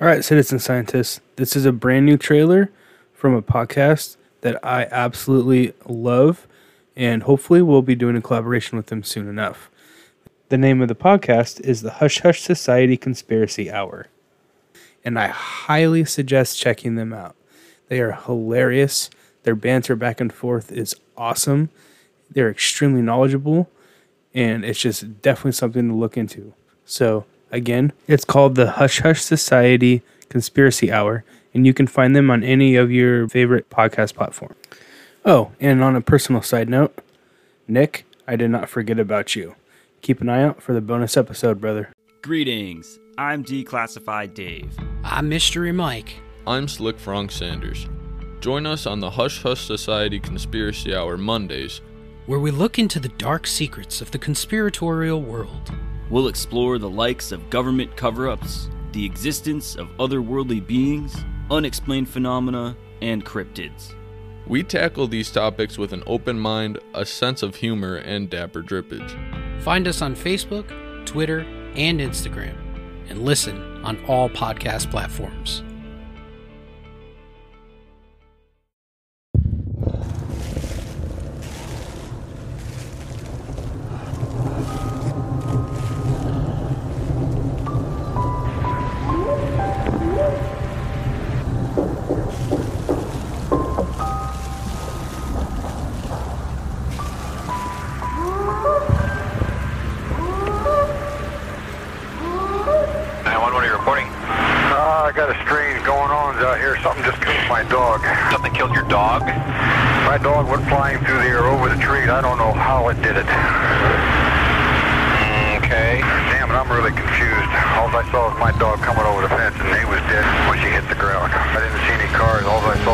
All right, citizen scientists, this is a brand new trailer from a podcast that I absolutely love, and hopefully we'll be doing a collaboration with them soon enough. The name of the podcast is the Hush Hush Society Conspiracy Hour, and I highly suggest checking them out. They are hilarious. Their banter back and forth is awesome. They're extremely knowledgeable, and it's just definitely something to look into. So, again, it's called the Hush Hush Society Conspiracy Hour, and you can find them on any of your favorite podcast platform. Oh, and on a personal side note, Nick, I did not forget about you. Keep an eye out for the bonus episode, brother. Greetings. I'm Declassified Dave. I'm Mystery Mike. I'm Slick Frank Sanders. Join us on the Hush Hush Society Conspiracy Hour Mondays, where we look into the dark secrets of the conspiratorial world. We'll explore the likes of government cover ups, the existence of otherworldly beings, unexplained phenomena, and cryptids. We tackle these topics with an open mind, a sense of humor, and dapper drippage. Find us on Facebook, Twitter, and Instagram, and listen on all podcast platforms.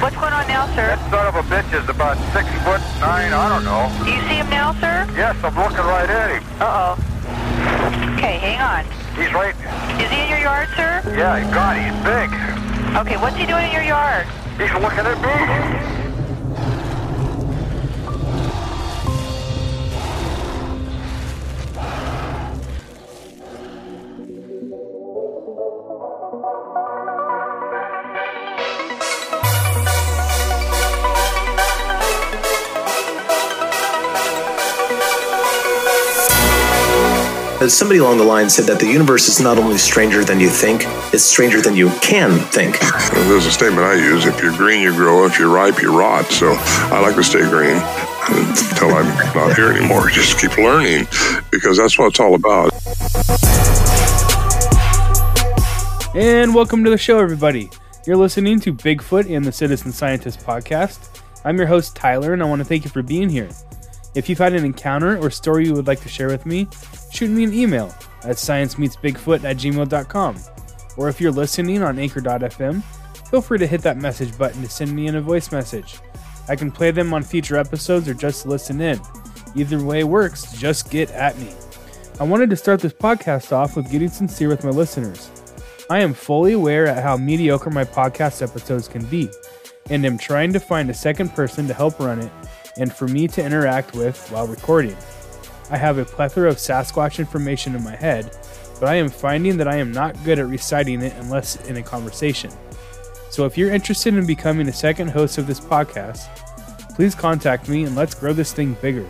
What's going on now, sir? That son of a bitch is about six foot nine, I don't know. Do you see him now, sir? Yes, I'm looking right at him. Uh-oh. Okay, hang on. He's right... Is he in your yard, sir? Yeah, God, he's big. Okay, what's he doing in your yard? He's looking at me. Along the line said that the universe is not only stranger than you think, it's stranger than you can think. There's a statement I use if you're green, you grow. If you're ripe, you rot. So I like to stay green until I'm not here anymore. Just keep learning because that's what it's all about. And welcome to the show, everybody. You're listening to Bigfoot and the Citizen Scientist podcast. I'm your host, Tyler, and I want to thank you for being here. If you've had an encounter or story you would like to share with me, shoot me an email at sciencemeetsbigfoot at gmail.com. Or if you're listening on anchor.fm, feel free to hit that message button to send me in a voice message. I can play them on future episodes or just listen in. Either way works, just get at me. I wanted to start this podcast off with getting sincere with my listeners. I am fully aware at how mediocre my podcast episodes can be, and am trying to find a second person to help run it and for me to interact with while recording. I have a plethora of Sasquatch information in my head, but I am finding that I am not good at reciting it unless in a conversation. So if you're interested in becoming a second host of this podcast, please contact me and let's grow this thing bigger.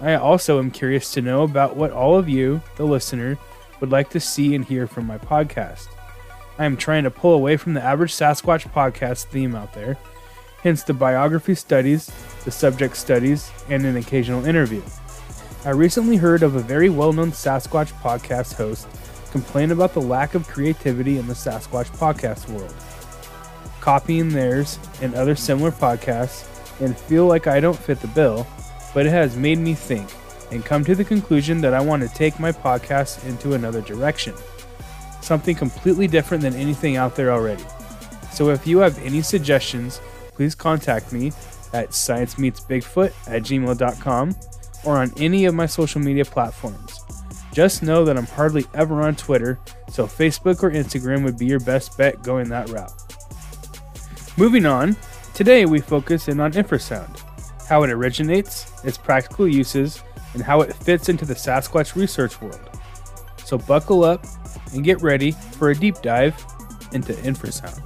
I also am curious to know about what all of you, the listener, would like to see and hear from my podcast. I am trying to pull away from the average Sasquatch podcast theme out there hence the biography studies, the subject studies, and an occasional interview. I recently heard of a very well known Sasquatch podcast host complain about the lack of creativity in the Sasquatch podcast world. Copying theirs and other similar podcasts and feel like I don't fit the bill, but it has made me think and come to the conclusion that I want to take my podcast into another direction. Something completely different than anything out there already. So if you have any suggestions, please contact me at sciencemeetsbigfoot at gmail.com or on any of my social media platforms. Just know that I'm hardly ever on Twitter, so Facebook or Instagram would be your best bet going that route. Moving on, today we focus in on infrasound, how it originates, its practical uses, and how it fits into the Sasquatch research world. So buckle up and get ready for a deep dive into infrasound.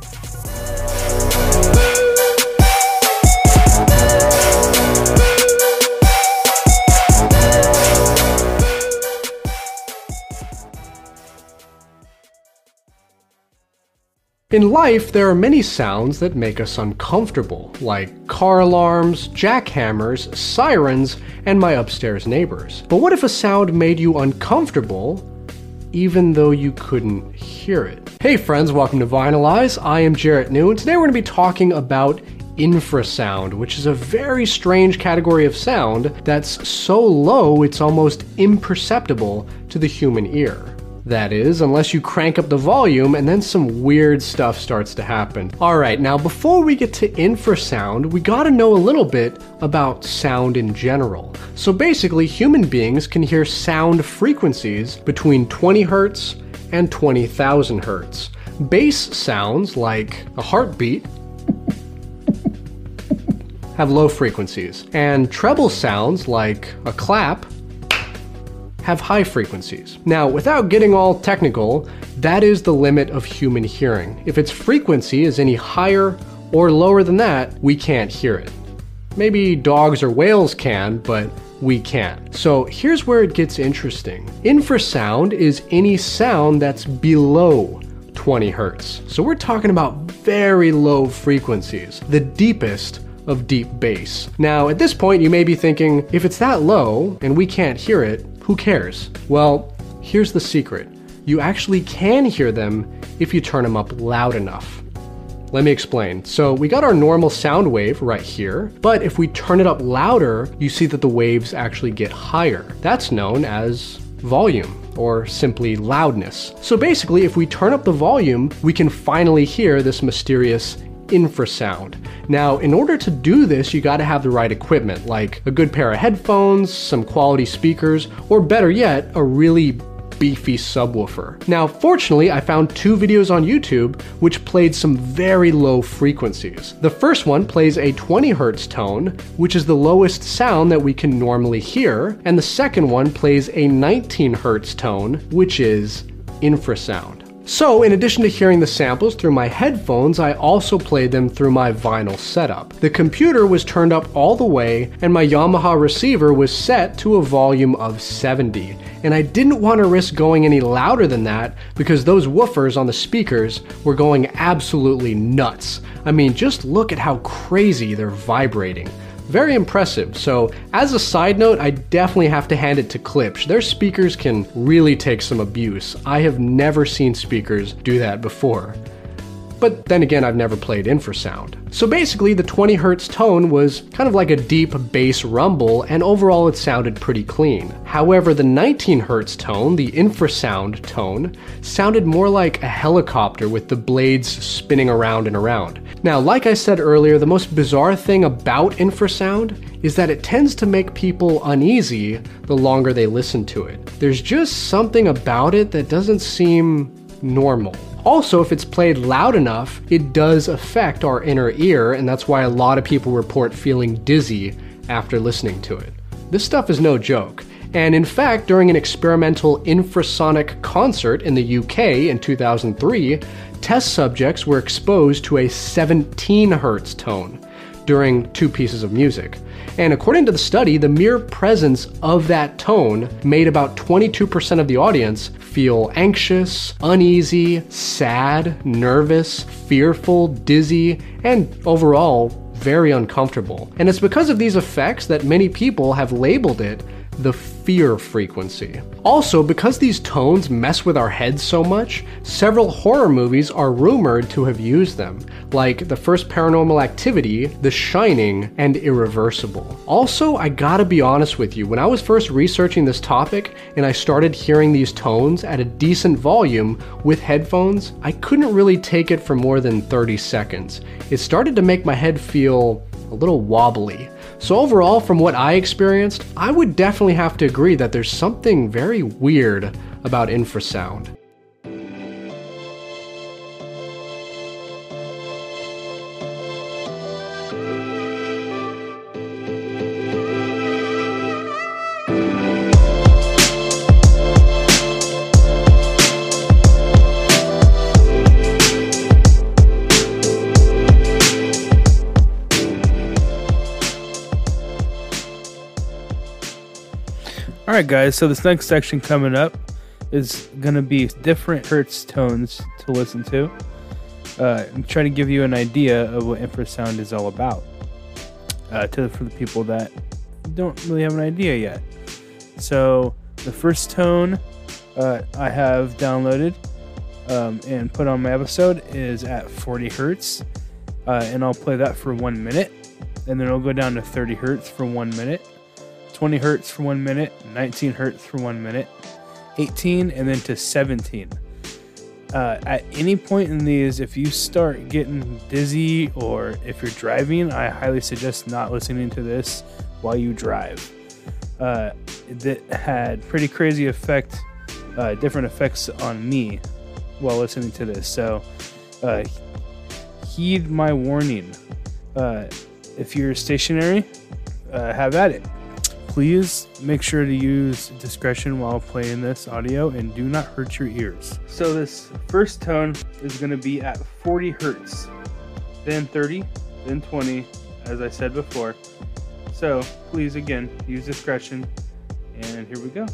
In life, there are many sounds that make us uncomfortable, like car alarms, jackhammers, sirens, and my upstairs neighbors. But what if a sound made you uncomfortable even though you couldn't hear it? Hey friends, welcome to Vinylize. I am Jarrett New, and today we're going to be talking about infrasound, which is a very strange category of sound that's so low it's almost imperceptible to the human ear. That is, unless you crank up the volume and then some weird stuff starts to happen. Alright, now before we get to infrasound, we gotta know a little bit about sound in general. So basically, human beings can hear sound frequencies between 20 Hz and 20,000 Hz. Bass sounds like a heartbeat have low frequencies, and treble sounds like a clap have high frequencies. Now, without getting all technical, that is the limit of human hearing. If its frequency is any higher or lower than that, we can't hear it. Maybe dogs or whales can, but we can't. So here's where it gets interesting. Infrasound is any sound that's below 20 hertz. So we're talking about very low frequencies, the deepest of deep bass. Now, at this point, you may be thinking, if it's that low and we can't hear it, who cares? Well, here's the secret you actually can hear them if you turn them up loud enough. Let me explain. So, we got our normal sound wave right here, but if we turn it up louder, you see that the waves actually get higher. That's known as volume or simply loudness. So basically, if we turn up the volume, we can finally hear this mysterious infrasound. Now, in order to do this, you gotta have the right equipment, like a good pair of headphones, some quality speakers, or better yet, a really beefy subwoofer. Now, fortunately, I found two videos on YouTube which played some very low frequencies. The first one plays a 20 Hz tone, which is the lowest sound that we can normally hear, and the second one plays a 19 Hz tone, which is infrasound. So, in addition to hearing the samples through my headphones, I also played them through my vinyl setup. The computer was turned up all the way, and my Yamaha receiver was set to a volume of 70. And I didn't want to risk going any louder than that because those woofers on the speakers were going absolutely nuts. I mean, just look at how crazy they're vibrating. Very impressive. So, as a side note, I definitely have to hand it to Klipsch. Their speakers can really take some abuse. I have never seen speakers do that before. But then again, I've never played infrasound. So basically, the 20 Hz tone was kind of like a deep bass rumble, and overall it sounded pretty clean. However, the 19 Hz tone, the infrasound tone, sounded more like a helicopter with the blades spinning around and around. Now, like I said earlier, the most bizarre thing about infrasound is that it tends to make people uneasy the longer they listen to it. There's just something about it that doesn't seem normal. Also, if it's played loud enough, it does affect our inner ear, and that's why a lot of people report feeling dizzy after listening to it. This stuff is no joke. And in fact, during an experimental infrasonic concert in the UK in 2003, test subjects were exposed to a 17 Hz tone during two pieces of music. And according to the study, the mere presence of that tone made about 22% of the audience feel anxious, uneasy, sad, nervous, fearful, dizzy, and overall very uncomfortable. And it's because of these effects that many people have labeled it the fear frequency. Also, because these tones mess with our heads so much, several horror movies are rumored to have used them, like the first Paranormal Activity, The Shining, and Irreversible. Also, I gotta be honest with you, when I was first researching this topic and I started hearing these tones at a decent volume with headphones, I couldn't really take it for more than 30 seconds. It started to make my head feel a little wobbly. So, overall, from what I experienced, I would definitely have to agree that there's something very weird about infrasound. All right, guys. So this next section coming up is going to be different hertz tones to listen to. Uh, I'm trying to give you an idea of what infrasound is all about. Uh, to for the people that don't really have an idea yet. So the first tone uh, I have downloaded um, and put on my episode is at 40 hertz, uh, and I'll play that for one minute, and then it'll go down to 30 hertz for one minute 20 hertz for one minute, 19 hertz for one minute, 18, and then to 17. Uh, at any point in these, if you start getting dizzy or if you're driving, I highly suggest not listening to this while you drive. Uh, that had pretty crazy effect, uh, different effects on me while listening to this. So, uh, heed my warning. Uh, if you're stationary, uh, have at it please make sure to use discretion while playing this audio and do not hurt your ears. So this first tone is going to be at 40 hertz, then 30, then 20, as I said before. So please again use discretion and here we go.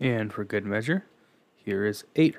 And for good measure, here is 8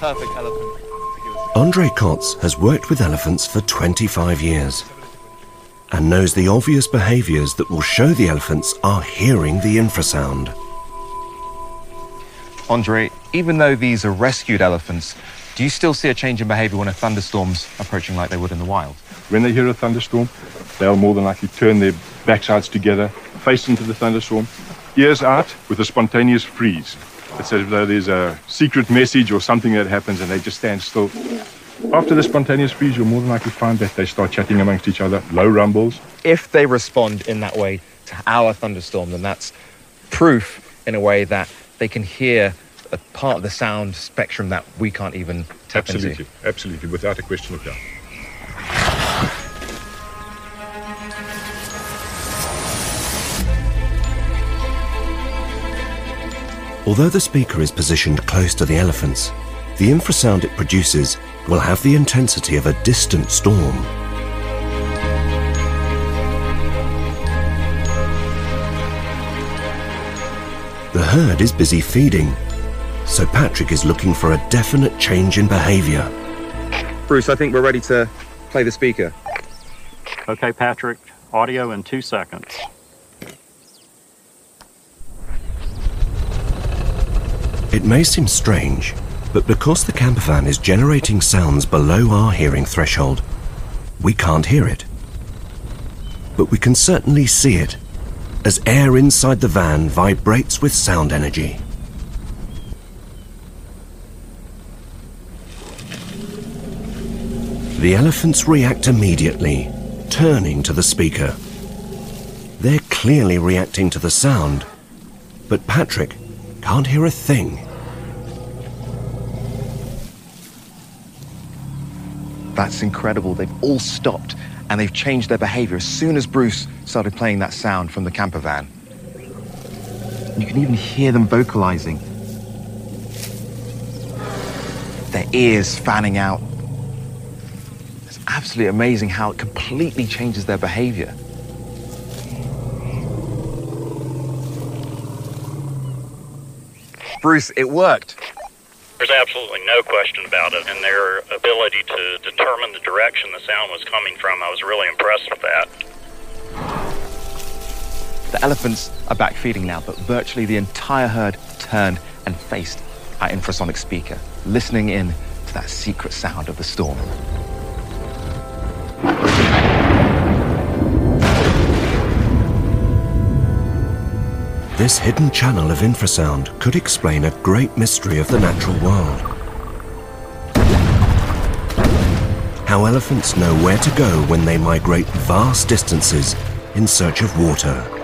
hertz. Andre Kotz has worked with elephants for 25 years and knows the obvious behaviors that will show the elephants are hearing the infrasound. Andre, even though these are rescued elephants, do you still see a change in behavior when a thunderstorm's approaching like they would in the wild? When they hear a thunderstorm, they'll more than likely turn their backsides together, face into the thunderstorm, ears out with a spontaneous freeze. It's as though there's a secret message or something that happens and they just stand still. After the spontaneous freeze, you'll more than likely find that they start chatting amongst each other, low rumbles. If they respond in that way to our thunderstorm, then that's proof in a way that they can hear a part of the sound spectrum that we can't even tap Absolutely, into. absolutely, without a question of doubt. Although the speaker is positioned close to the elephants, the infrasound it produces will have the intensity of a distant storm. The herd is busy feeding, so Patrick is looking for a definite change in behavior. Bruce, I think we're ready to play the speaker. Okay, Patrick, audio in two seconds. It may seem strange, but because the camper van is generating sounds below our hearing threshold, we can't hear it. But we can certainly see it, as air inside the van vibrates with sound energy. The elephants react immediately, turning to the speaker. They're clearly reacting to the sound, but Patrick can't hear a thing. That's incredible. They've all stopped and they've changed their behavior as soon as Bruce started playing that sound from the camper van. You can even hear them vocalizing. Their ears fanning out. It's absolutely amazing how it completely changes their behavior. Bruce, it worked. There's absolutely no question about it, and their ability to determine the direction the sound was coming from, I was really impressed with that. The elephants are back feeding now, but virtually the entire herd turned and faced our infrasonic speaker, listening in to that secret sound of the storm. This hidden channel of infrasound could explain a great mystery of the natural world. How elephants know where to go when they migrate vast distances in search of water.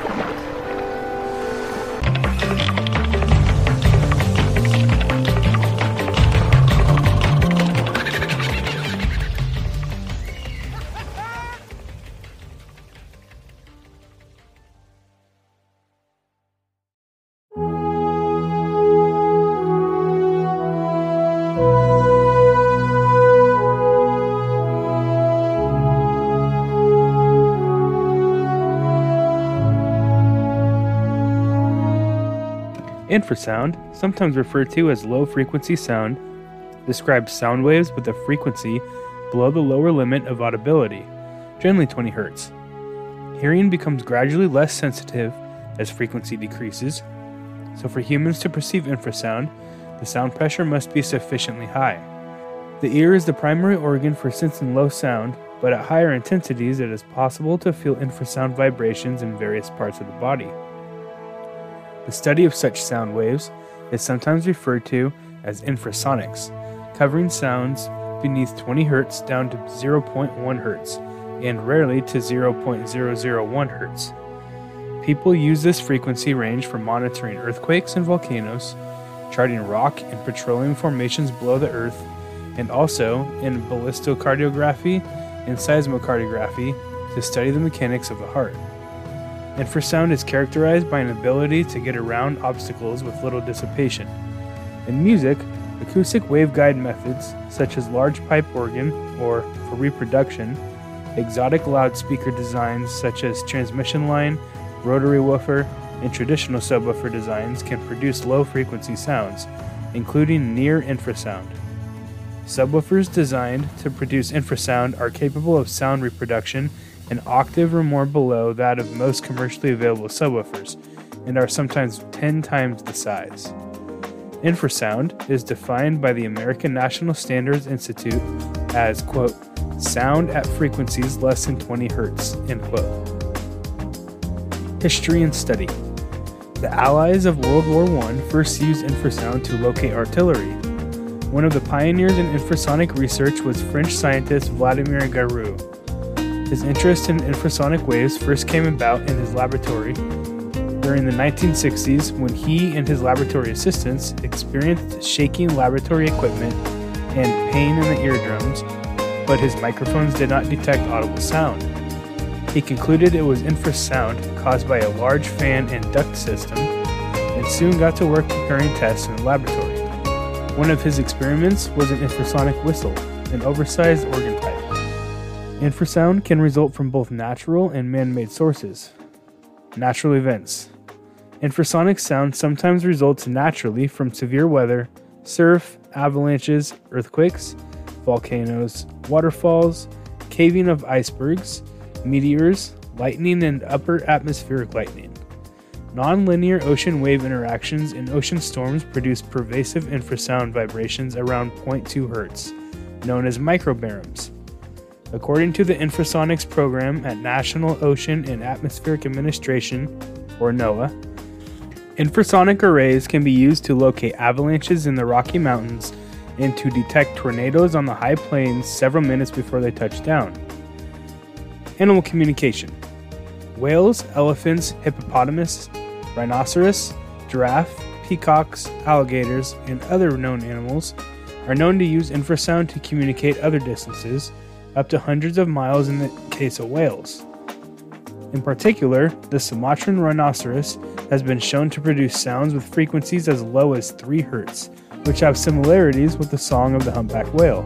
Infrasound, sometimes referred to as low frequency sound, describes sound waves with a frequency below the lower limit of audibility, generally 20 Hz. Hearing becomes gradually less sensitive as frequency decreases, so for humans to perceive infrasound, the sound pressure must be sufficiently high. The ear is the primary organ for sensing low sound, but at higher intensities it is possible to feel infrasound vibrations in various parts of the body. The study of such sound waves is sometimes referred to as infrasonics, covering sounds beneath 20 Hz down to 0.1 Hz, and rarely to 0.001 Hz. People use this frequency range for monitoring earthquakes and volcanoes, charting rock and petroleum formations below the Earth, and also in ballistocardiography and seismocardiography to study the mechanics of the heart. Infrasound is characterized by an ability to get around obstacles with little dissipation. In music, acoustic waveguide methods, such as large pipe organ or for reproduction, exotic loudspeaker designs such as transmission line, rotary woofer, and traditional subwoofer designs can produce low frequency sounds, including near infrasound. Subwoofers designed to produce infrasound are capable of sound reproduction an octave or more below that of most commercially available subwoofers and are sometimes 10 times the size. Infrasound is defined by the American National Standards Institute as, quote, sound at frequencies less than 20 hertz, end quote. History and study. The Allies of World War I first used infrasound to locate artillery. One of the pioneers in infrasonic research was French scientist Vladimir Gavreau. His interest in infrasonic waves first came about in his laboratory during the 1960s when he and his laboratory assistants experienced shaking laboratory equipment and pain in the eardrums, but his microphones did not detect audible sound. He concluded it was infrasound caused by a large fan and duct system and soon got to work preparing tests in the laboratory. One of his experiments was an infrasonic whistle, an oversized organ. Infrasound can result from both natural and man made sources. Natural events. Infrasonic sound sometimes results naturally from severe weather, surf, avalanches, earthquakes, volcanoes, waterfalls, caving of icebergs, meteors, lightning, and upper atmospheric lightning. Non-linear ocean wave interactions in ocean storms produce pervasive infrasound vibrations around 0.2 Hz, known as microbaroms. According to the Infrasonics program at National Ocean and Atmospheric Administration, or NOAA, infrasonic arrays can be used to locate avalanches in the Rocky Mountains and to detect tornadoes on the high plains several minutes before they touch down. Animal communication whales, elephants, hippopotamus, rhinoceros, giraffe, peacocks, alligators, and other known animals are known to use infrasound to communicate other distances up to hundreds of miles in the case of whales. In particular, the Sumatran rhinoceros has been shown to produce sounds with frequencies as low as 3 Hz, which have similarities with the song of the humpback whale.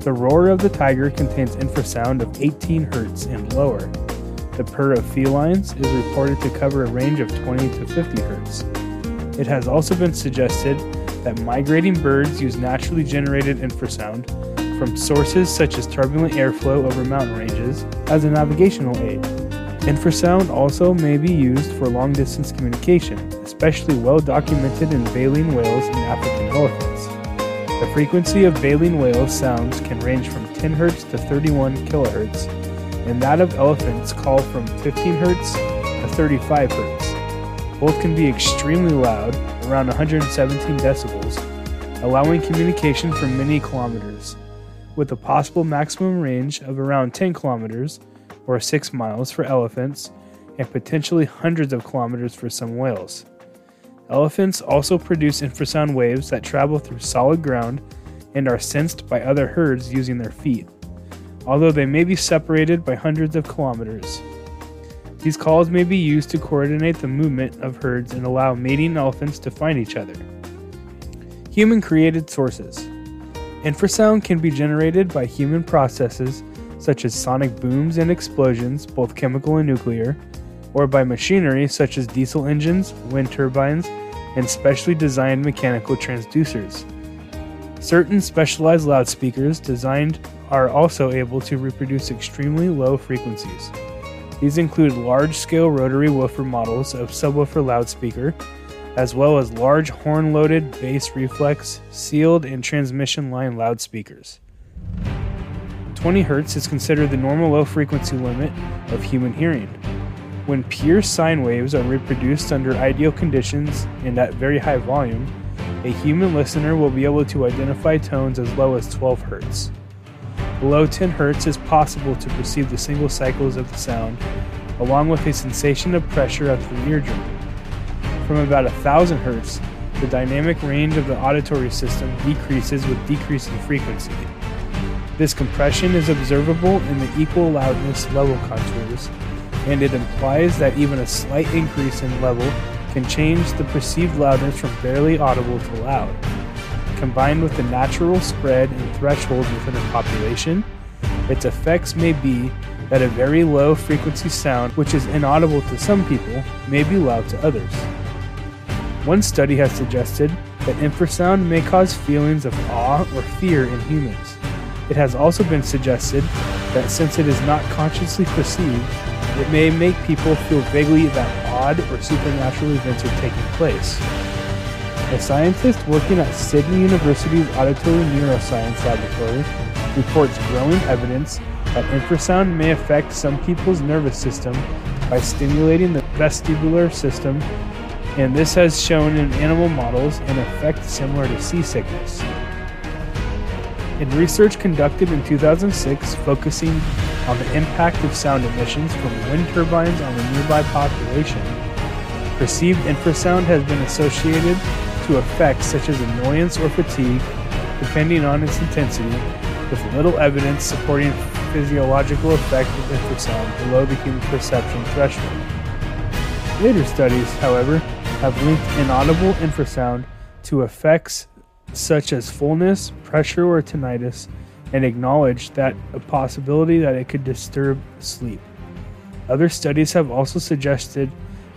The roar of the tiger contains infrasound of 18 Hz and lower. The purr of felines is reported to cover a range of 20 to 50 Hz. It has also been suggested that migrating birds use naturally generated infrasound from sources such as turbulent airflow over mountain ranges as a navigational aid. Infrasound also may be used for long distance communication, especially well documented in baleen whales and African elephants. The frequency of baleen whale sounds can range from 10 Hz to 31 kHz, and that of elephants call from 15 Hz to 35 Hz. Both can be extremely loud, around 117 decibels, allowing communication for many kilometers with a possible maximum range of around 10 kilometers or 6 miles for elephants and potentially hundreds of kilometers for some whales. Elephants also produce infrasound waves that travel through solid ground and are sensed by other herds using their feet, although they may be separated by hundreds of kilometers. These calls may be used to coordinate the movement of herds and allow mating elephants to find each other. Human created sources. Infrasound can be generated by human processes such as sonic booms and explosions, both chemical and nuclear, or by machinery such as diesel engines, wind turbines, and specially designed mechanical transducers. Certain specialized loudspeakers designed are also able to reproduce extremely low frequencies. These include large scale rotary woofer models of subwoofer loudspeaker, as well as large horn loaded bass reflex, sealed, and transmission line loudspeakers. 20 Hz is considered the normal low frequency limit of human hearing. When pure sine waves are reproduced under ideal conditions and at very high volume, a human listener will be able to identify tones as low as 12 Hz. Below 10 Hz is possible to perceive the single cycles of the sound, along with a sensation of pressure at the eardrum. From about 1000 Hz, the dynamic range of the auditory system decreases with decreasing frequency. This compression is observable in the equal loudness level contours, and it implies that even a slight increase in level can change the perceived loudness from barely audible to loud. Combined with the natural spread and threshold within a population, its effects may be that a very low frequency sound, which is inaudible to some people, may be loud to others. One study has suggested that infrasound may cause feelings of awe or fear in humans. It has also been suggested that since it is not consciously perceived, it may make people feel vaguely that odd or supernatural events are taking place. A scientist working at Sydney University's Auditory Neuroscience Laboratory reports growing evidence that infrasound may affect some people's nervous system by stimulating the vestibular system, and this has shown in animal models an effect similar to seasickness. In research conducted in 2006 focusing on the impact of sound emissions from wind turbines on the nearby population, perceived infrasound has been associated to effects such as annoyance or fatigue, depending on its intensity, with little evidence supporting physiological effect of infrasound below the human perception threshold. Later studies, however, have linked inaudible infrasound to effects such as fullness, pressure, or tinnitus, and acknowledged that a possibility that it could disturb sleep. Other studies have also suggested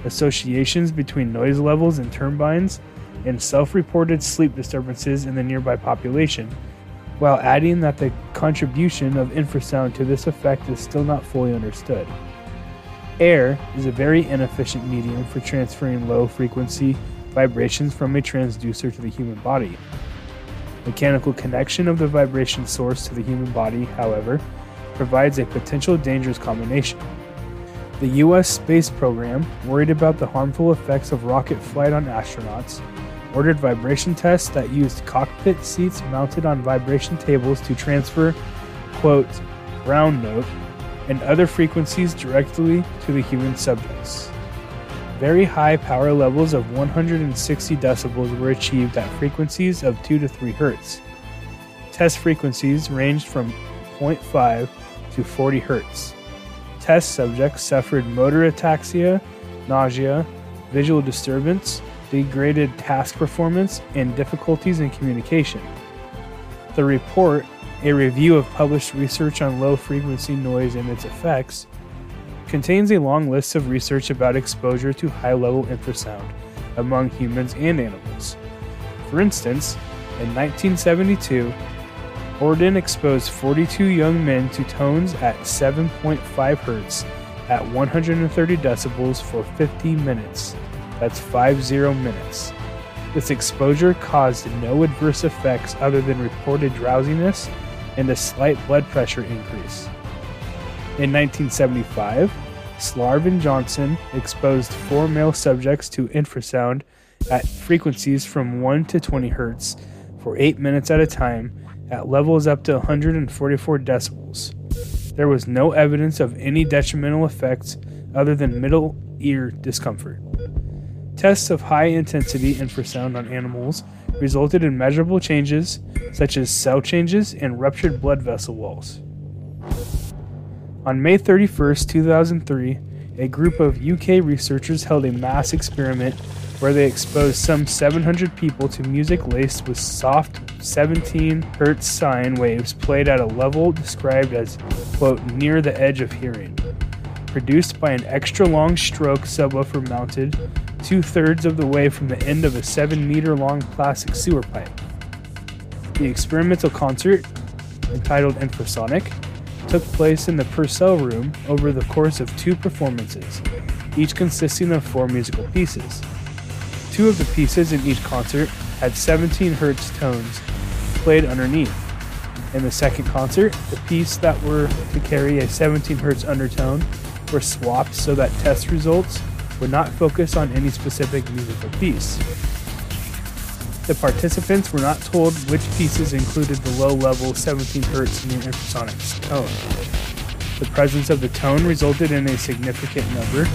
associations between noise levels in turbines and self reported sleep disturbances in the nearby population, while adding that the contribution of infrasound to this effect is still not fully understood. Air is a very inefficient medium for transferring low frequency vibrations from a transducer to the human body. Mechanical connection of the vibration source to the human body, however, provides a potential dangerous combination. The U.S. space program, worried about the harmful effects of rocket flight on astronauts, ordered vibration tests that used cockpit seats mounted on vibration tables to transfer, quote, brown note, and other frequencies directly to the human subjects. Very high power levels of 160 decibels were achieved at frequencies of 2 to 3 Hz. Test frequencies ranged from 0.5 to 40 Hz. Test subjects suffered motor ataxia, nausea, visual disturbance, degraded task performance, and difficulties in communication. The report, a review of published research on low frequency noise and its effects, contains a long list of research about exposure to high level infrasound among humans and animals. For instance, in 1972, Orden exposed 42 young men to tones at 7.5 Hz at 130 decibels for 50 minutes. That's 50 minutes. This exposure caused no adverse effects other than reported drowsiness and a slight blood pressure increase. In 1975, Slarve and Johnson exposed four male subjects to infrasound at frequencies from 1 to 20 Hz for 8 minutes at a time at levels up to 144 decibels. There was no evidence of any detrimental effects other than middle ear discomfort. Tests of high intensity infrasound on animals resulted in measurable changes such as cell changes and ruptured blood vessel walls. On May 31, 2003, a group of UK researchers held a mass experiment where they exposed some 700 people to music laced with soft 17 Hz sine waves played at a level described as, quote, near the edge of hearing. Produced by an extra long stroke subwoofer mounted two thirds of the way from the end of a 7 meter long plastic sewer pipe. The experimental concert, entitled Infrasonic, took place in the Purcell Room over the course of two performances, each consisting of four musical pieces. two of the pieces in each concert had 17 hertz tones played underneath. In the second concert, the pieces that were to carry a 17 hertz undertone were swapped so that test results would not focus on any specific musical piece. The participants were not told which pieces included the low level 17 Hz near infrasonic tone. The presence of the tone resulted in a significant number,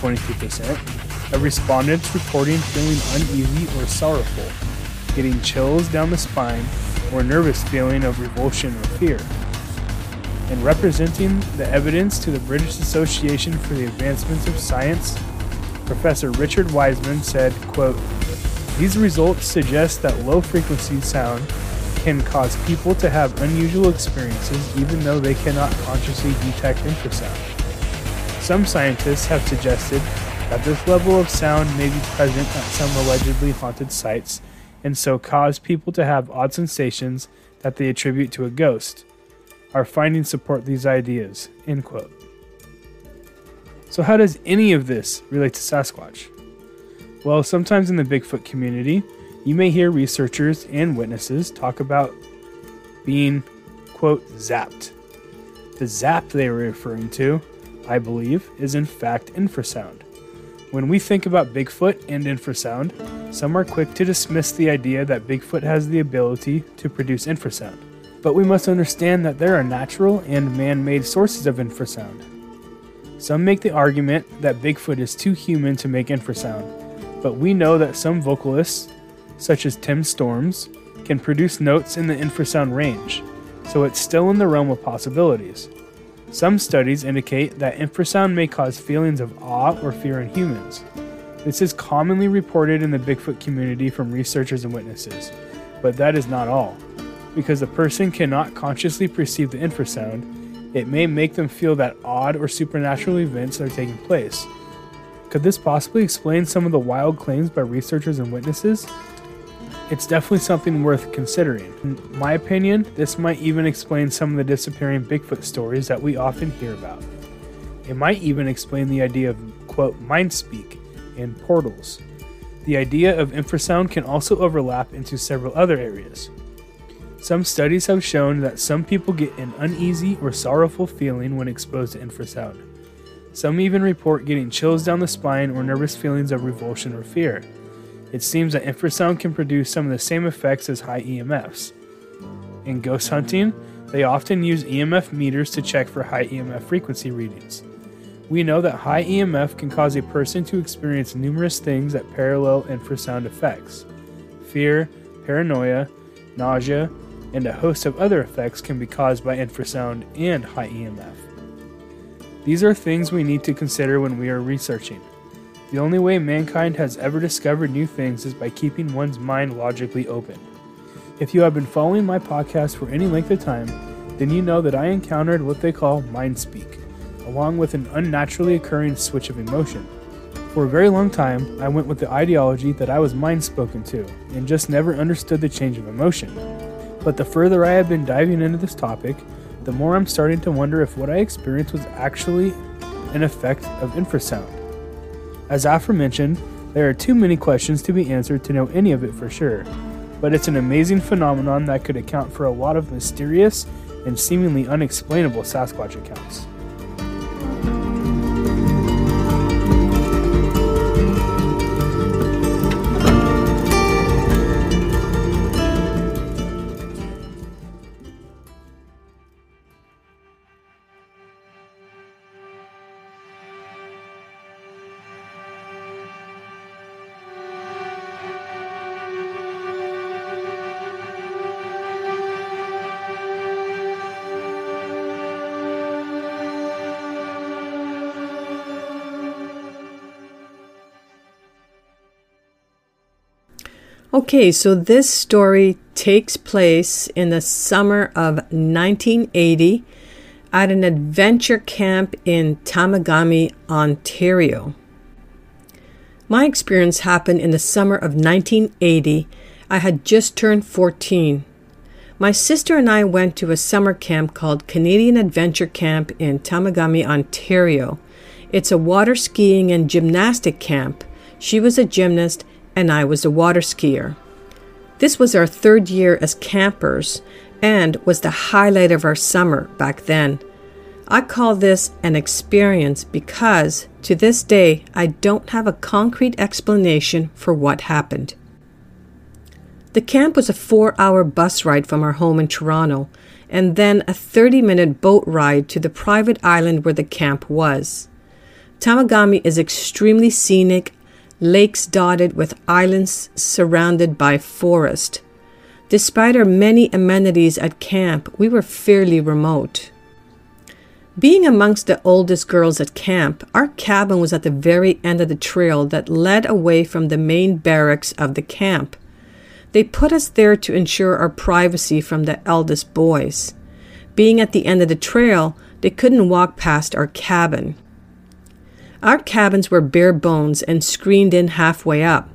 22%, of respondents reporting feeling uneasy or sorrowful, getting chills down the spine, or a nervous feeling of revulsion or fear. In representing the evidence to the British Association for the Advancement of Science, Professor Richard Wiseman said, quote, These results suggest that low frequency sound can cause people to have unusual experiences even though they cannot consciously detect infrasound. Some scientists have suggested that this level of sound may be present at some allegedly haunted sites and so cause people to have odd sensations that they attribute to a ghost. Our findings support these ideas. End quote. So, how does any of this relate to Sasquatch? Well, sometimes in the Bigfoot community, you may hear researchers and witnesses talk about being, quote, zapped. The zap they were referring to, I believe, is in fact infrasound. When we think about Bigfoot and infrasound, some are quick to dismiss the idea that Bigfoot has the ability to produce infrasound. But we must understand that there are natural and man made sources of infrasound. Some make the argument that Bigfoot is too human to make infrasound, but we know that some vocalists, such as Tim Storms, can produce notes in the infrasound range, so it's still in the realm of possibilities. Some studies indicate that infrasound may cause feelings of awe or fear in humans. This is commonly reported in the Bigfoot community from researchers and witnesses, but that is not all. Because a person cannot consciously perceive the infrasound, it may make them feel that odd or supernatural events are taking place. Could this possibly explain some of the wild claims by researchers and witnesses? It's definitely something worth considering. In my opinion, this might even explain some of the disappearing Bigfoot stories that we often hear about. It might even explain the idea of, quote, mind speak and portals. The idea of infrasound can also overlap into several other areas. Some studies have shown that some people get an uneasy or sorrowful feeling when exposed to infrasound. Some even report getting chills down the spine or nervous feelings of revulsion or fear. It seems that infrasound can produce some of the same effects as high EMFs. In ghost hunting, they often use EMF meters to check for high EMF frequency readings. We know that high EMF can cause a person to experience numerous things that parallel infrasound effects fear, paranoia, nausea, and a host of other effects can be caused by infrasound and high EMF. These are things we need to consider when we are researching. The only way mankind has ever discovered new things is by keeping one's mind logically open. If you have been following my podcast for any length of time, then you know that I encountered what they call mind speak, along with an unnaturally occurring switch of emotion. For a very long time, I went with the ideology that I was mind spoken to, and just never understood the change of emotion. But the further I have been diving into this topic, the more I'm starting to wonder if what I experienced was actually an effect of infrasound. As aforementioned, there are too many questions to be answered to know any of it for sure, but it's an amazing phenomenon that could account for a lot of mysterious and seemingly unexplainable Sasquatch accounts. Okay, so this story takes place in the summer of 1980 at an adventure camp in Temagami, Ontario. My experience happened in the summer of 1980. I had just turned 14. My sister and I went to a summer camp called Canadian Adventure Camp in Temagami, Ontario. It's a water skiing and gymnastic camp. She was a gymnast and I was a water skier. This was our third year as campers and was the highlight of our summer back then. I call this an experience because to this day I don't have a concrete explanation for what happened. The camp was a four hour bus ride from our home in Toronto, and then a 30 minute boat ride to the private island where the camp was. Temagami is extremely scenic, lakes dotted with islands surrounded by forest. Despite our many amenities at camp, we were fairly remote. Being amongst the oldest girls at camp, our cabin was at the very end of the trail that led away from the main barracks of the camp. They put us there to ensure our privacy from the eldest boys. Being at the end of the trail, they couldn't walk past our cabin. Our cabins were bare bones and screened in halfway up.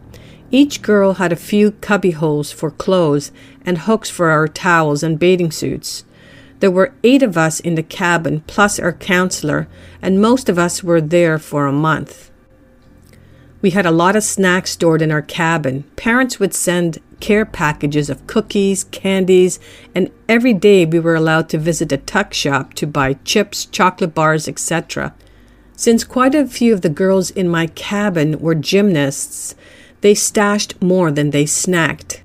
Each girl had a few cubby holes for clothes and hooks for our towels and bathing suits. There were eight of us in the cabin, plus our counselor, and most of us were there for a month. We had a lot of snacks stored in our cabin. Parents would send care packages of cookies, candies, and every day we were allowed to visit a tuck shop to buy chips, chocolate bars, etc. Since quite a few of the girls in my cabin were gymnasts, they stashed more than they snacked.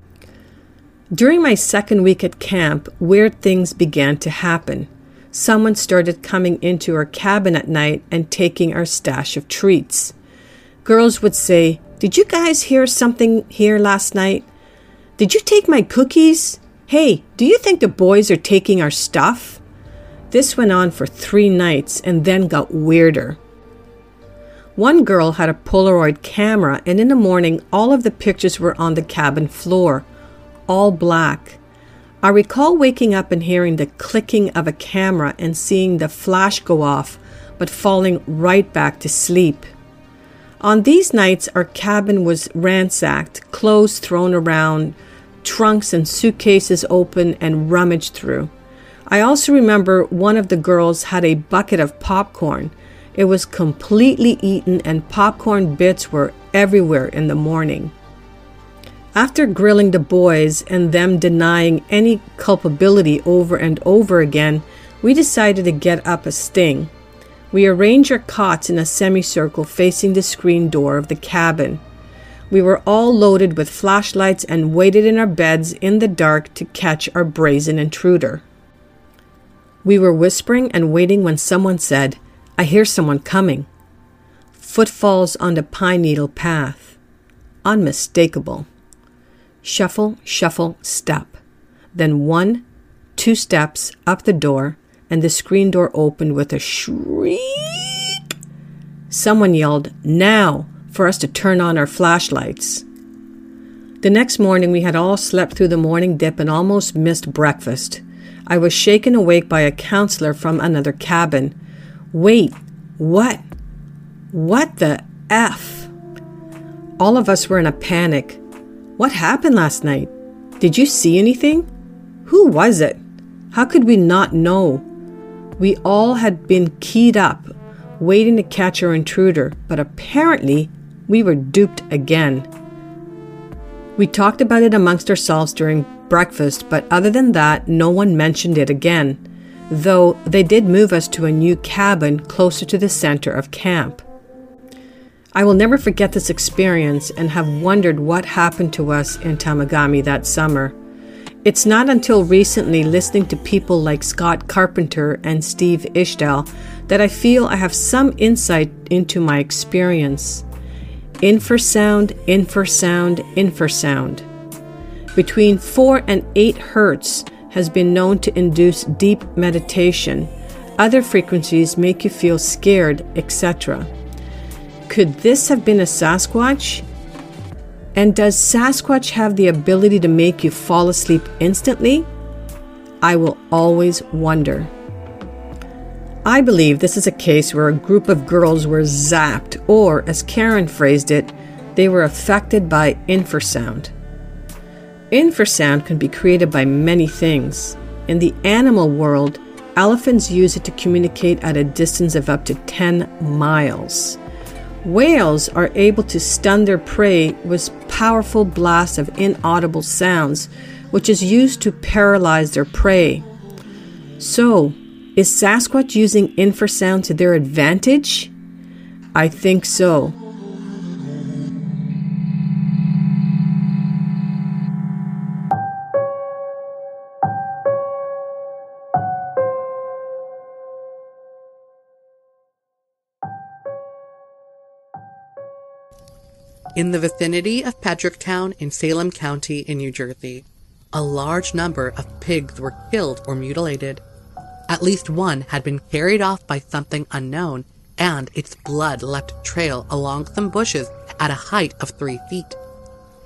During my second week at camp, weird things began to happen. Someone started coming into our cabin at night and taking our stash of treats. Girls would say, Did you guys hear something here last night? Did you take my cookies? Hey, do you think the boys are taking our stuff? This went on for three nights and then got weirder. One girl had a Polaroid camera, and in the morning, all of the pictures were on the cabin floor, all black. I recall waking up and hearing the clicking of a camera and seeing the flash go off, but falling right back to sleep. On these nights, our cabin was ransacked, clothes thrown around, trunks and suitcases open and rummaged through. I also remember one of the girls had a bucket of popcorn it was completely eaten, and popcorn bits were everywhere in the morning. After grilling the boys and them denying any culpability over and over again, we decided to get up a sting. We arranged our cots in a semicircle facing the screen door of the cabin. We were all loaded with flashlights and waited in our beds in the dark to catch our brazen intruder. We were whispering and waiting when someone said, I hear someone coming. Footfalls on the pine needle path. Unmistakable. Shuffle, shuffle, step. Then one, two steps up the door, and the screen door opened with a shriek. Someone yelled, Now! for us to turn on our flashlights. The next morning, we had all slept through the morning dip and almost missed breakfast. I was shaken awake by a counselor from another cabin Wait, what? What the F? All of us were in a panic. What happened last night? Did you see anything? Who was it? How could we not know? We all had been keyed up, waiting to catch our intruder, but apparently we were duped again. We talked about it amongst ourselves during breakfast, but other than that, no one mentioned it again though they did move us to a new cabin closer to the center of camp. I will never forget this experience and have wondered what happened to us in Temagami that summer. It's not until recently listening to people like Scott Carpenter and Steve Isdahl that I feel I have some insight into my experience. Infrasound, infrasound, infrasound. Between 4 and 8 hertz has been known to induce deep meditation. Other frequencies make you feel scared, etc. Could this have been a Sasquatch? And does Sasquatch have the ability to make you fall asleep instantly? I will always wonder. I believe this is a case where a group of girls were zapped, or, as Karen phrased it, they were affected by infrasound. Infrasound can be created by many things. In the animal world, elephants use it to communicate at a distance of up to 10 miles. Whales are able to stun their prey with powerful blasts of inaudible sounds, which is used to paralyze their prey. So, is Sasquatch using infrasound to their advantage? I think so. In the vicinity of Pedricktown in Salem County in New Jersey, a large number of pigs were killed or mutilated. At least one had been carried off by something unknown, and its blood left a trail along some bushes at a height of three feet.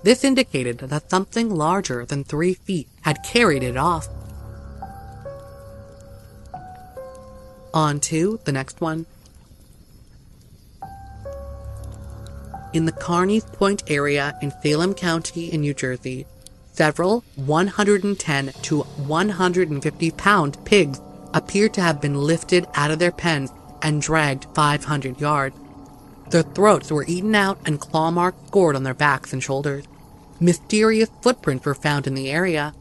This indicated that something larger than three feet had carried it off. On to the next one. In the Carneys Point area in Salem County in New Jersey, several 110 to 150 pound pigs appear to have been lifted out of their pens and dragged 500 yards. Their throats were eaten out and claw marks scored on their backs and shoulders. Mysterious footprints were found in the area.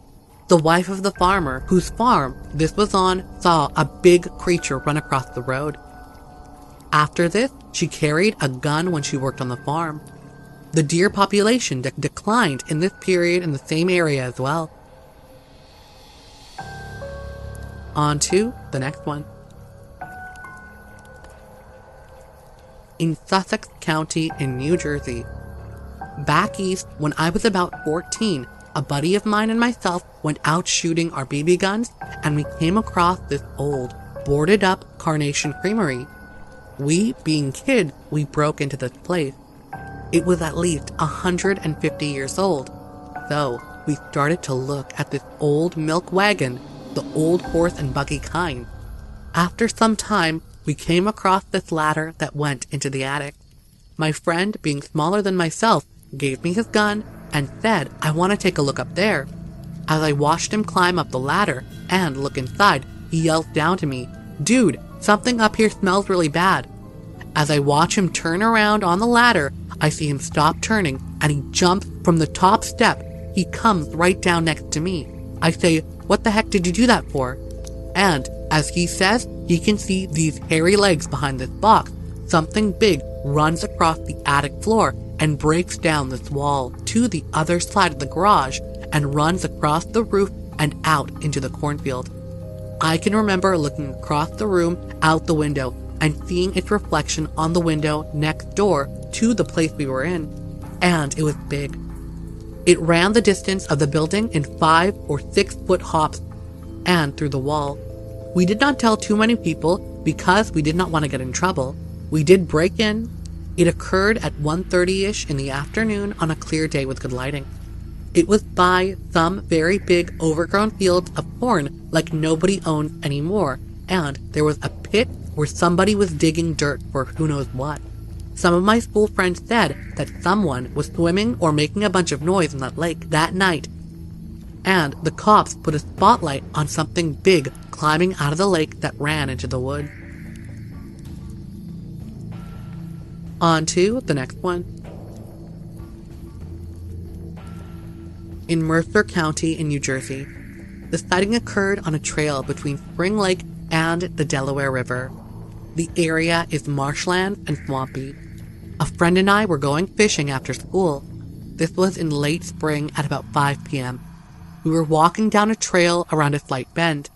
The wife of the farmer, whose farm this was on, saw a big creature run across the road. After this, she carried a gun when she worked on the farm. The deer population de- declined in this period in the same area as well. On to the next one. In Sussex County in New Jersey. Back east, when I was about 14, a buddy of mine and myself went out shooting our BB guns and we came across this old, boarded up carnation creamery. We, being kids, we broke into the place. It was at least 150 years old. So, we started to look at this old milk wagon, the old horse and buggy kind. After some time, we came across this ladder that went into the attic. My friend, being smaller than myself, gave me his gun and said, I want to take a look up there. As I watched him climb up the ladder and look inside, he yelled down to me, Dude, something up here smells really bad. As I watch him turn around on the ladder, I see him stop turning and he jumps from the top step. He comes right down next to me. I say, What the heck did you do that for? And as he says, he can see these hairy legs behind this box. Something big runs across the attic floor and breaks down this wall to the other side of the garage and runs across the roof and out into the cornfield. I can remember looking across the room out the window and seeing its reflection on the window next door to the place we were in. And it was big. It ran the distance of the building in five or six foot hops and through the wall. We did not tell too many people because we did not want to get in trouble. We did break in. It occurred at 1.30ish in the afternoon on a clear day with good lighting. It was by some very big overgrown fields of corn like nobody owns anymore, and there was a pit where somebody was digging dirt for who knows what. Some of my school friends said that someone was swimming or making a bunch of noise in that lake that night. And the cops put a spotlight on something big climbing out of the lake that ran into the wood. On to the next one. In Mercer County in New Jersey, the sighting occurred on a trail between Spring Lake and the Delaware River. The area is marshland and swampy. A friend and I were going fishing after school. This was in late spring at about 5 p.m. We were walking down a trail around a slight bend.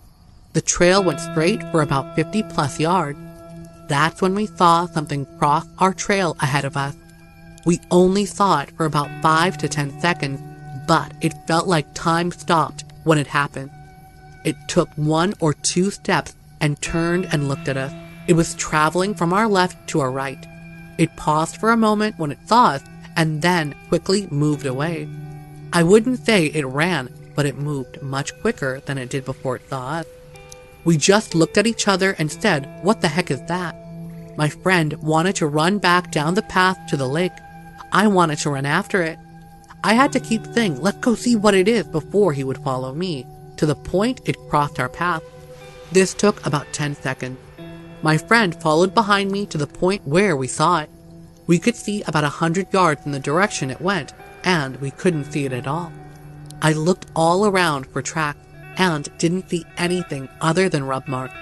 The trail went straight for about 50 plus yards. That's when we saw something cross our trail ahead of us. We only saw it for about 5 to 10 seconds, but it felt like time stopped when it happened. It took one or two steps and turned and looked at us. It was traveling from our left to our right. It paused for a moment when it saw us and then quickly moved away. I wouldn't say it ran, but it moved much quicker than it did before it saw us. We just looked at each other and said, What the heck is that? My friend wanted to run back down the path to the lake. I wanted to run after it. I had to keep saying, Let's go see what it is before he would follow me, to the point it crossed our path. This took about 10 seconds. My friend followed behind me to the point where we saw it. We could see about a hundred yards in the direction it went, and we couldn't see it at all. I looked all around for tracks and didn't see anything other than rub marks.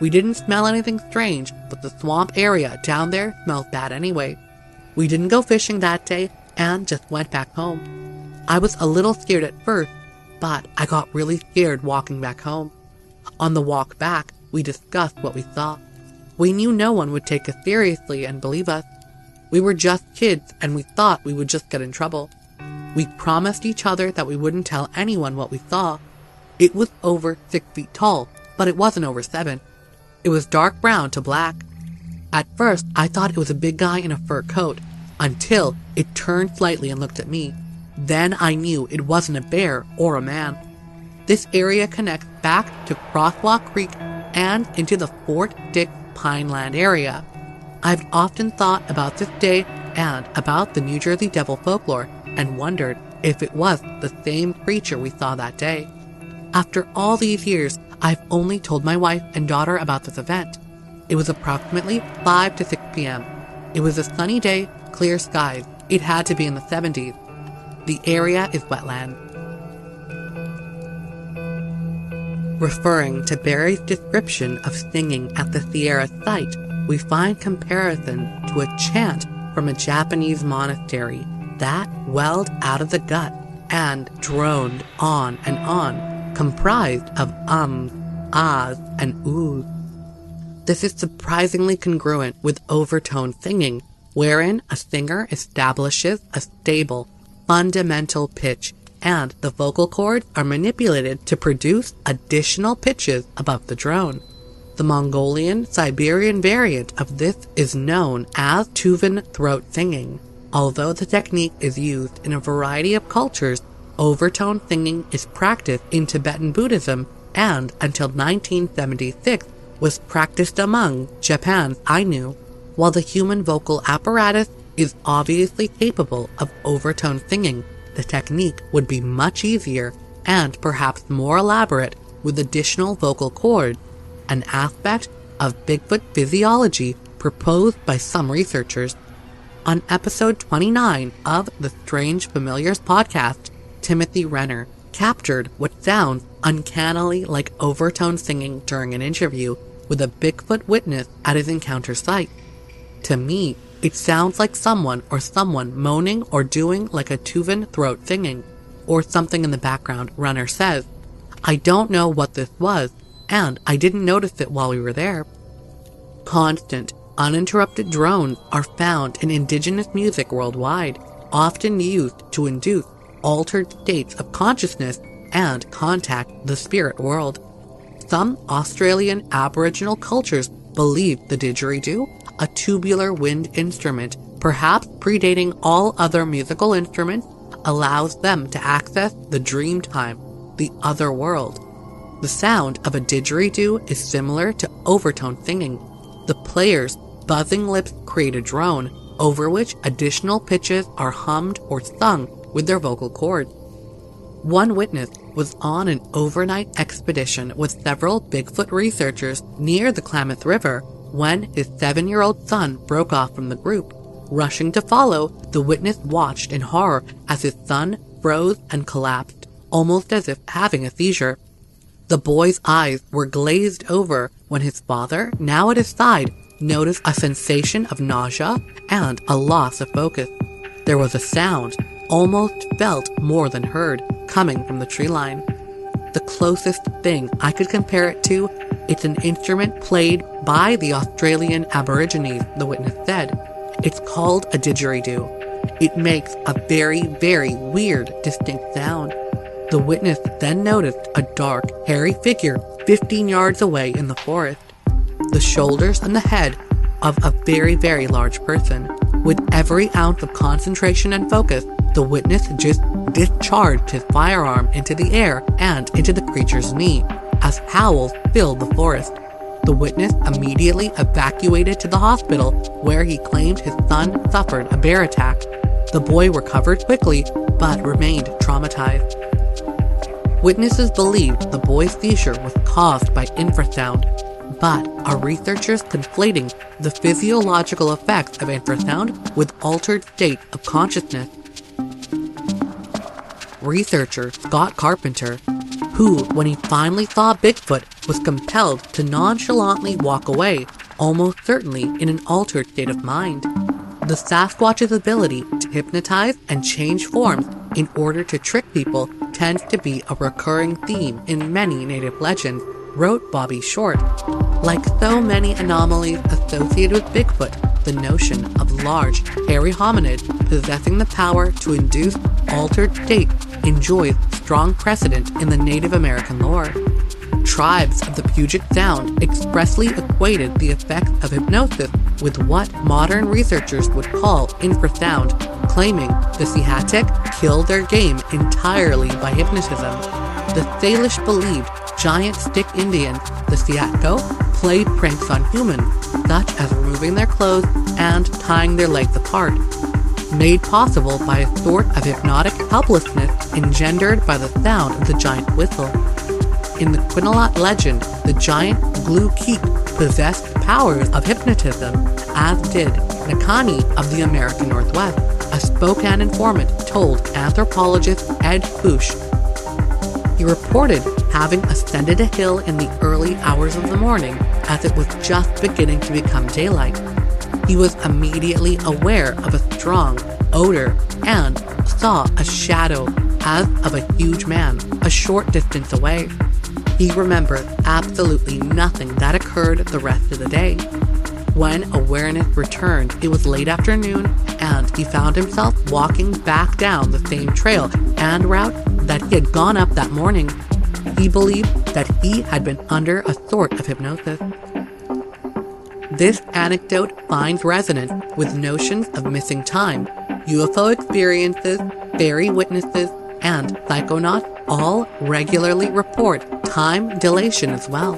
We didn't smell anything strange, but the swamp area down there smells bad anyway. We didn't go fishing that day and just went back home. I was a little scared at first, but I got really scared walking back home. On the walk back, we discussed what we saw. We knew no one would take us seriously and believe us. We were just kids and we thought we would just get in trouble. We promised each other that we wouldn't tell anyone what we saw. It was over six feet tall, but it wasn't over seven. It was dark brown to black. At first, I thought it was a big guy in a fur coat, until it turned slightly and looked at me. Then I knew it wasn't a bear or a man. This area connects back to Crosswicks Creek and into the Fort Dix Pineland area. I've often thought about this day and about the New Jersey Devil folklore and wondered if it was the same creature we saw that day. After all these years, I've only told my wife and daughter about this event. It was approximately 5 to 6 p.m. It was a sunny day, clear skies. It had to be in the 70s. The area is wetland. Referring to Barry's description of singing at the Sierra site, we find comparison to a chant from a Japanese monastery that welled out of the gut and droned on and on, comprised of ums, ahs, and oohs. This is surprisingly congruent with overtone singing, wherein a singer establishes a stable, fundamental pitch and the vocal cords are manipulated to produce additional pitches above the drone. The Mongolian Siberian variant of this is known as Tuvan throat singing. Although the technique is used in a variety of cultures, overtone singing is practiced in Tibetan Buddhism and until 1976 was practiced among Japan's Ainu. While the human vocal apparatus is obviously capable of overtone singing, the technique would be much easier and perhaps more elaborate with additional vocal cords, an aspect of Bigfoot physiology proposed by some researchers. On episode 29 of the Strange Familiars podcast, Timothy Renner captured what sounds uncannily like overtone singing during an interview with a Bigfoot witness at his encounter site. To me, it sounds like someone or someone moaning or doing like a Tuvan throat singing, or something in the background, Renner says. I don't know what this was, and I didn't notice it while we were there. Constant, uninterrupted drones are found in indigenous music worldwide, often used to induce altered states of consciousness and contact the spirit world. Some Australian Aboriginal cultures believe the didgeridoo a tubular wind instrument, perhaps predating all other musical instruments, allows them to access the dream time, the other world. The sound of a didgeridoo is similar to overtone singing. The player's buzzing lips create a drone over which additional pitches are hummed or sung with their vocal cords. One witness was on an overnight expedition with several Bigfoot researchers near the Klamath River when his seven year old son broke off from the group. Rushing to follow, the witness watched in horror as his son froze and collapsed, almost as if having a seizure. The boy's eyes were glazed over when his father, now at his side, noticed a sensation of nausea and a loss of focus. There was a sound, almost felt more than heard, coming from the tree line. The closest thing I could compare it to it's an instrument played by the Australian Aborigines, the witness said. It's called a didgeridoo. It makes a very, very weird, distinct sound. The witness then noticed a dark, hairy figure 15 yards away in the forest. The shoulders and the head of a very, very large person. With every ounce of concentration and focus, the witness just discharged his firearm into the air and into the creature's knee as howls filled the forest. The witness immediately evacuated to the hospital where he claimed his son suffered a bear attack. The boy recovered quickly but remained traumatized. Witnesses believed the boy's seizure was caused by infrasound, but are researchers conflating the physiological effects of infrasound with altered state of consciousness? researcher Scott Carpenter, who, when he finally saw Bigfoot, was compelled to nonchalantly walk away, almost certainly in an altered state of mind. The Sasquatch's ability to hypnotize and change forms in order to trick people tends to be a recurring theme in many native legends, wrote Bobby Short. Like so many anomalies associated with Bigfoot, the notion of large, hairy hominid possessing the power to induce altered state enjoys strong precedent in the Native American lore. Tribes of the Puget Sound expressly equated the effects of hypnosis with what modern researchers would call infrasound, claiming the Sihatic killed their game entirely by hypnotism. The Salish believed giant stick Indians, the Siatko, played pranks on humans, such as removing their clothes and tying their legs apart. Made possible by a sort of hypnotic helplessness engendered by the sound of the giant whistle. In the Quinalat legend, the giant Glue Keep possessed powers of hypnotism, as did Nakani of the American Northwest, a Spokane informant told anthropologist Ed Fuchs. He reported having ascended a hill in the early hours of the morning as it was just beginning to become daylight. He was immediately aware of a strong odor and saw a shadow as of a huge man a short distance away. He remembered absolutely nothing that occurred the rest of the day. When awareness returned, it was late afternoon, and he found himself walking back down the same trail and route that he had gone up that morning. He believed that he had been under a sort of hypnosis. This anecdote finds resonance with notions of missing time, UFO experiences, fairy witnesses, and psychonauts all regularly report time dilation as well.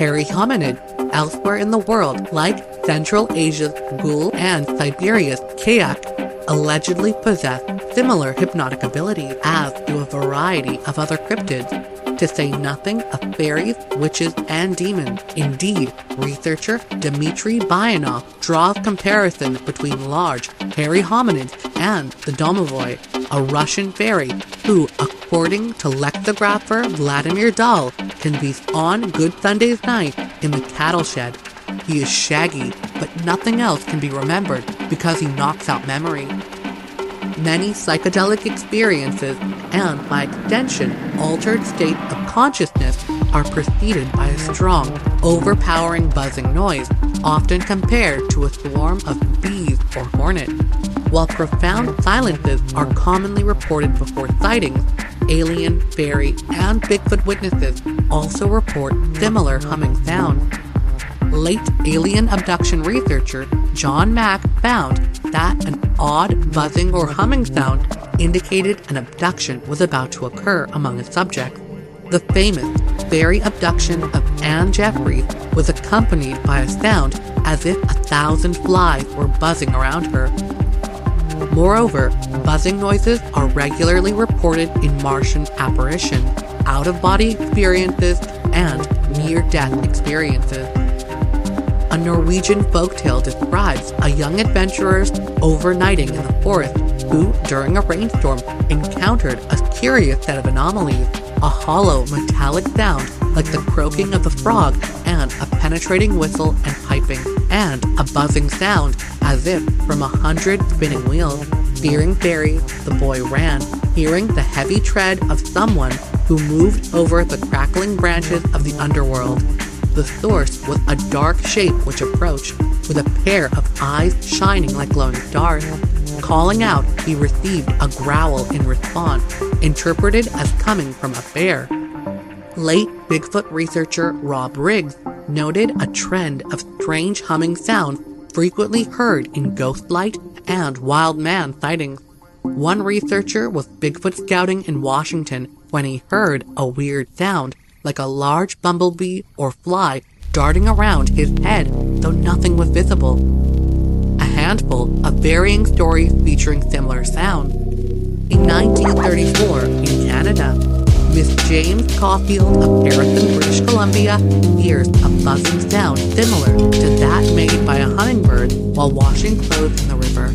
Hairy hominid elsewhere in the world, like Central Asia's ghoul and Siberia's kayak, allegedly possess similar hypnotic abilities, as do a variety of other cryptids, to say nothing of fairies, witches, and demons. Indeed, researcher Dmitry Bayanov draws comparisons between large, hairy hominids and the domovoi, a Russian fairy who, according to lexicographer Vladimir Dahl, can be on Good Sunday's night in the cattle shed. He is shaggy, but nothing else can be remembered because he knocks out memory. Many psychedelic experiences, and by extension, altered state of consciousness, are preceded by a strong, overpowering buzzing noise, often compared to a swarm of bees or hornets. While profound silences are commonly reported before sightings, alien, fairy, and Bigfoot witnesses also report similar humming sounds. Late alien abduction researcher John Mack found that an odd buzzing or humming sound indicated an abduction was about to occur among his subjects. The famous fairy abduction of Anne Jeffreys was accompanied by a sound as if a thousand flies were buzzing around her. Moreover, buzzing noises are regularly reported in Marian apparition, out of body experiences, and near death experiences. A Norwegian folktale describes a young adventurer's overnighting in the forest who, during a rainstorm, encountered a curious set of anomalies a hollow metallic sound like the croaking of the frog, and a penetrating whistle and piping, and a buzzing sound as if from a hundred spinning wheels. Fearing fairies, the boy ran, hearing the heavy tread of someone who moved over the crackling branches of the underworld. The source was a dark shape which approached, with a pair of eyes shining like glowing stars. Calling out, he received a growl in response, interpreted as coming from a bear. Late Bigfoot researcher Rob Riggs noted a trend of strange humming sounds frequently heard in ghost light and wild man sightings. One researcher was Bigfoot scouting in Washington when he heard a weird sound, like a large bumblebee or fly darting around his head, though nothing was visible. A handful of varying stories featuring similar sounds. In 1934, in Canada, Miss James Caulfield of Harrison, British Columbia, hears a buzzing sound similar to that made by a hummingbird while washing clothes in the river.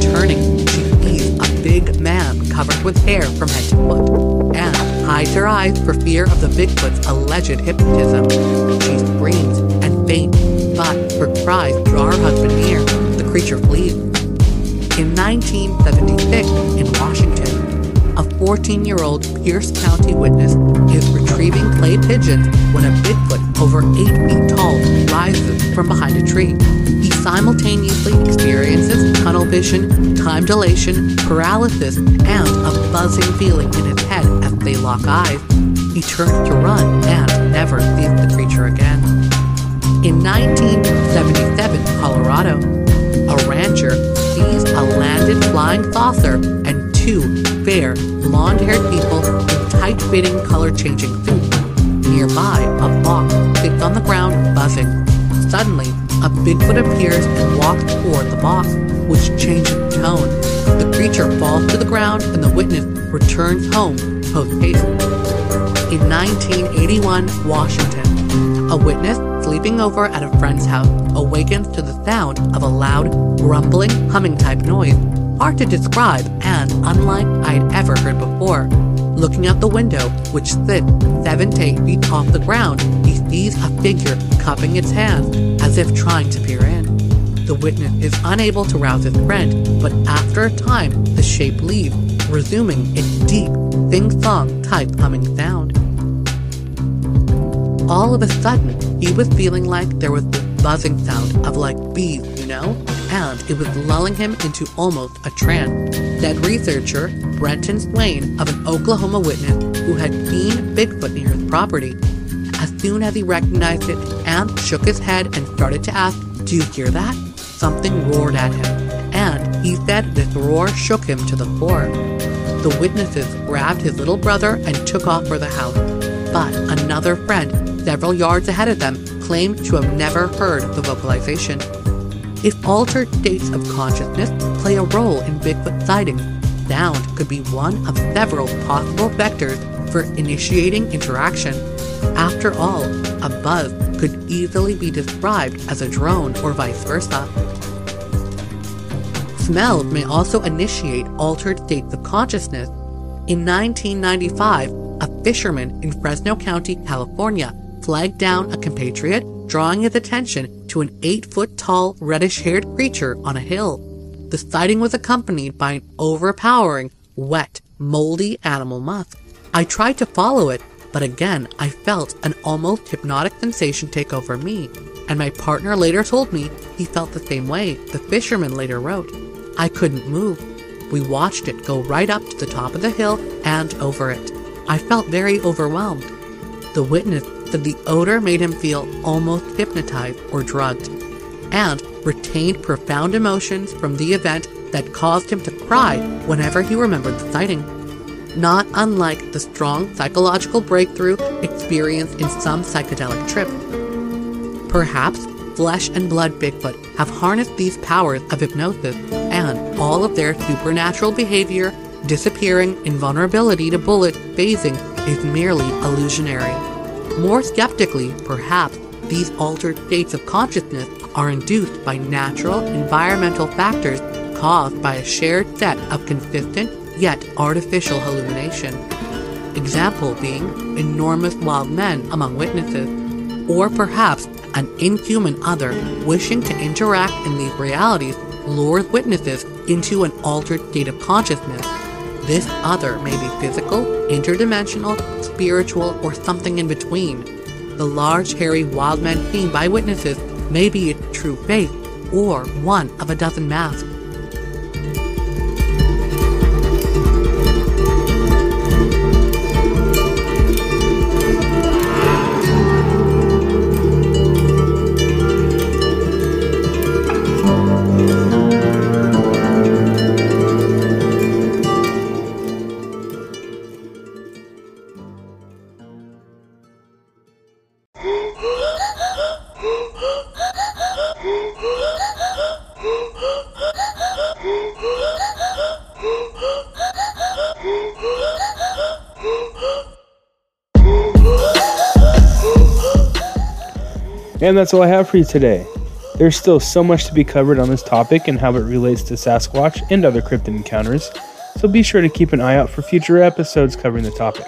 Turning, she sees a big man covered with hair from head to foot, and hides her eyes for fear of the Bigfoot's alleged hypnotism. She screams and faints, but her cries draw her husband near. The creature flees. In 1976, in Washington, a 14 year old Pierce County witness is retrieving clay pigeons when a Bigfoot over 8 feet tall rises from behind a tree. He simultaneously experiences tunnel vision, time dilation, paralysis, and a buzzing feeling in his head as they lock eyes. He turns to run and never sees the creature again. In 1977, Colorado, a rancher sees a landed flying saucer and two fair, blonde haired people in tight fitting, color changing suits. Nearby, a fox sits on the ground, buzzing. Suddenly, a Bigfoot appears and walks toward the box, which changes tone. The creature falls to the ground and the witness returns home post haste. In 1981, Washington, a witness sleeping over at a friend's house awakens to the sound of a loud, grumbling, humming type noise hard to describe and unlike I'd ever heard before. Looking out the window, which sits seven to eight feet off the ground, he sees a figure cupping its hands as if trying to peer in. The witness is unable to rouse his friend, but after a time, the shape leaves, resuming its deep, sing-song type humming sound. All of a sudden, he was feeling like there was this buzzing sound of like bees, you know? And it was lulling him into almost a trance. Said researcher Brenton Swain of an Oklahoma witness who had seen Bigfoot near his property. As soon as he recognized it and shook his head and started to ask, Do you hear that? Something roared at him. And he said this roar shook him to the core. The witnesses grabbed his little brother and took off for the house. But another friend, several yards ahead of them, claimed to have never heard the vocalization. If altered states of consciousness play a role in Bigfoot sightings, sound could be one of several possible vectors for initiating interaction. After all, a buzz could easily be described as a drone or vice versa. Smells may also initiate altered states of consciousness. In 1995, a fisherman in Fresno County, California, flagged down a compatriot, drawing his attention to an eight foot tall, reddish haired creature on a hill. The sighting was accompanied by an overpowering, wet, moldy animal musk. I tried to follow it, but again I felt an almost hypnotic sensation take over me, and my partner later told me he felt the same way, the fisherman later wrote. I couldn't move. We watched it go right up to the top of the hill and over it. I felt very overwhelmed. The witness said the odor made him feel almost hypnotized or drugged, and retained profound emotions from the event that caused him to cry whenever he remembered the sighting. Not unlike the strong psychological breakthrough experienced in some psychedelic trip. Perhaps flesh and blood Bigfoot have harnessed these powers of hypnosis, and all of their supernatural behavior, disappearing, invulnerability to bullet phasing, is merely illusionary. More skeptically, perhaps, these altered states of consciousness are induced by natural environmental factors caused by a shared set of consistent yet artificial hallucination. Example being enormous wild men among witnesses, or perhaps an inhuman other wishing to interact in these realities lures witnesses into an altered state of consciousness. This other may be physical, interdimensional, spiritual, or something in between. The large, hairy wild men seen by witnesses may be its true face or one of a dozen masks. And that's all I have for you today. There's still so much to be covered on this topic and how it relates to Sasquatch and other cryptid encounters. so be sure to keep an eye out for future episodes covering the topic.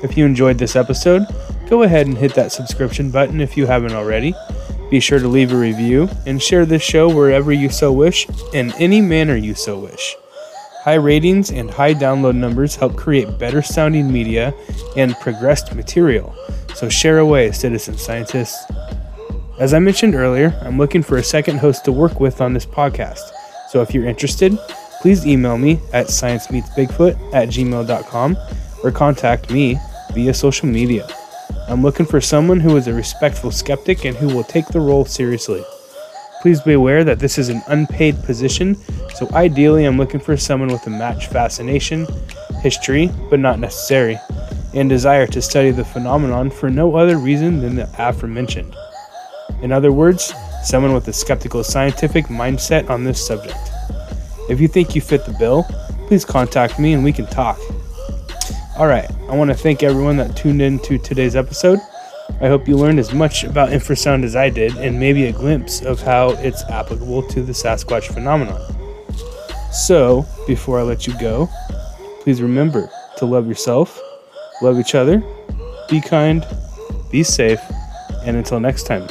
If you enjoyed this episode, go ahead and hit that subscription button if you haven't already. Be sure to leave a review and share this show wherever you so wish, in any manner you so wish. High ratings and high download numbers help create better sounding media and progressed material, so share away, citizen scientists. As I mentioned earlier, I'm looking for a second host to work with on this podcast, so if you're interested, please email me at sciencemeetsbigfoot at gmail.com or contact me via social media. I'm looking for someone who is a respectful skeptic and who will take the role seriously. Please be aware that this is an unpaid position, so ideally I'm looking for someone with a match fascination, history, but not necessary, and desire to study the phenomenon for no other reason than the aforementioned. In other words, someone with a skeptical scientific mindset on this subject. If you think you fit the bill, please contact me and we can talk. Alright, I want to thank everyone that tuned in to today's episode. I hope you learned as much about infrasound as I did and maybe a glimpse of how it's applicable to the Sasquatch phenomenon. So, before I let you go, please remember to love yourself, love each other, be kind, be safe, and until next time.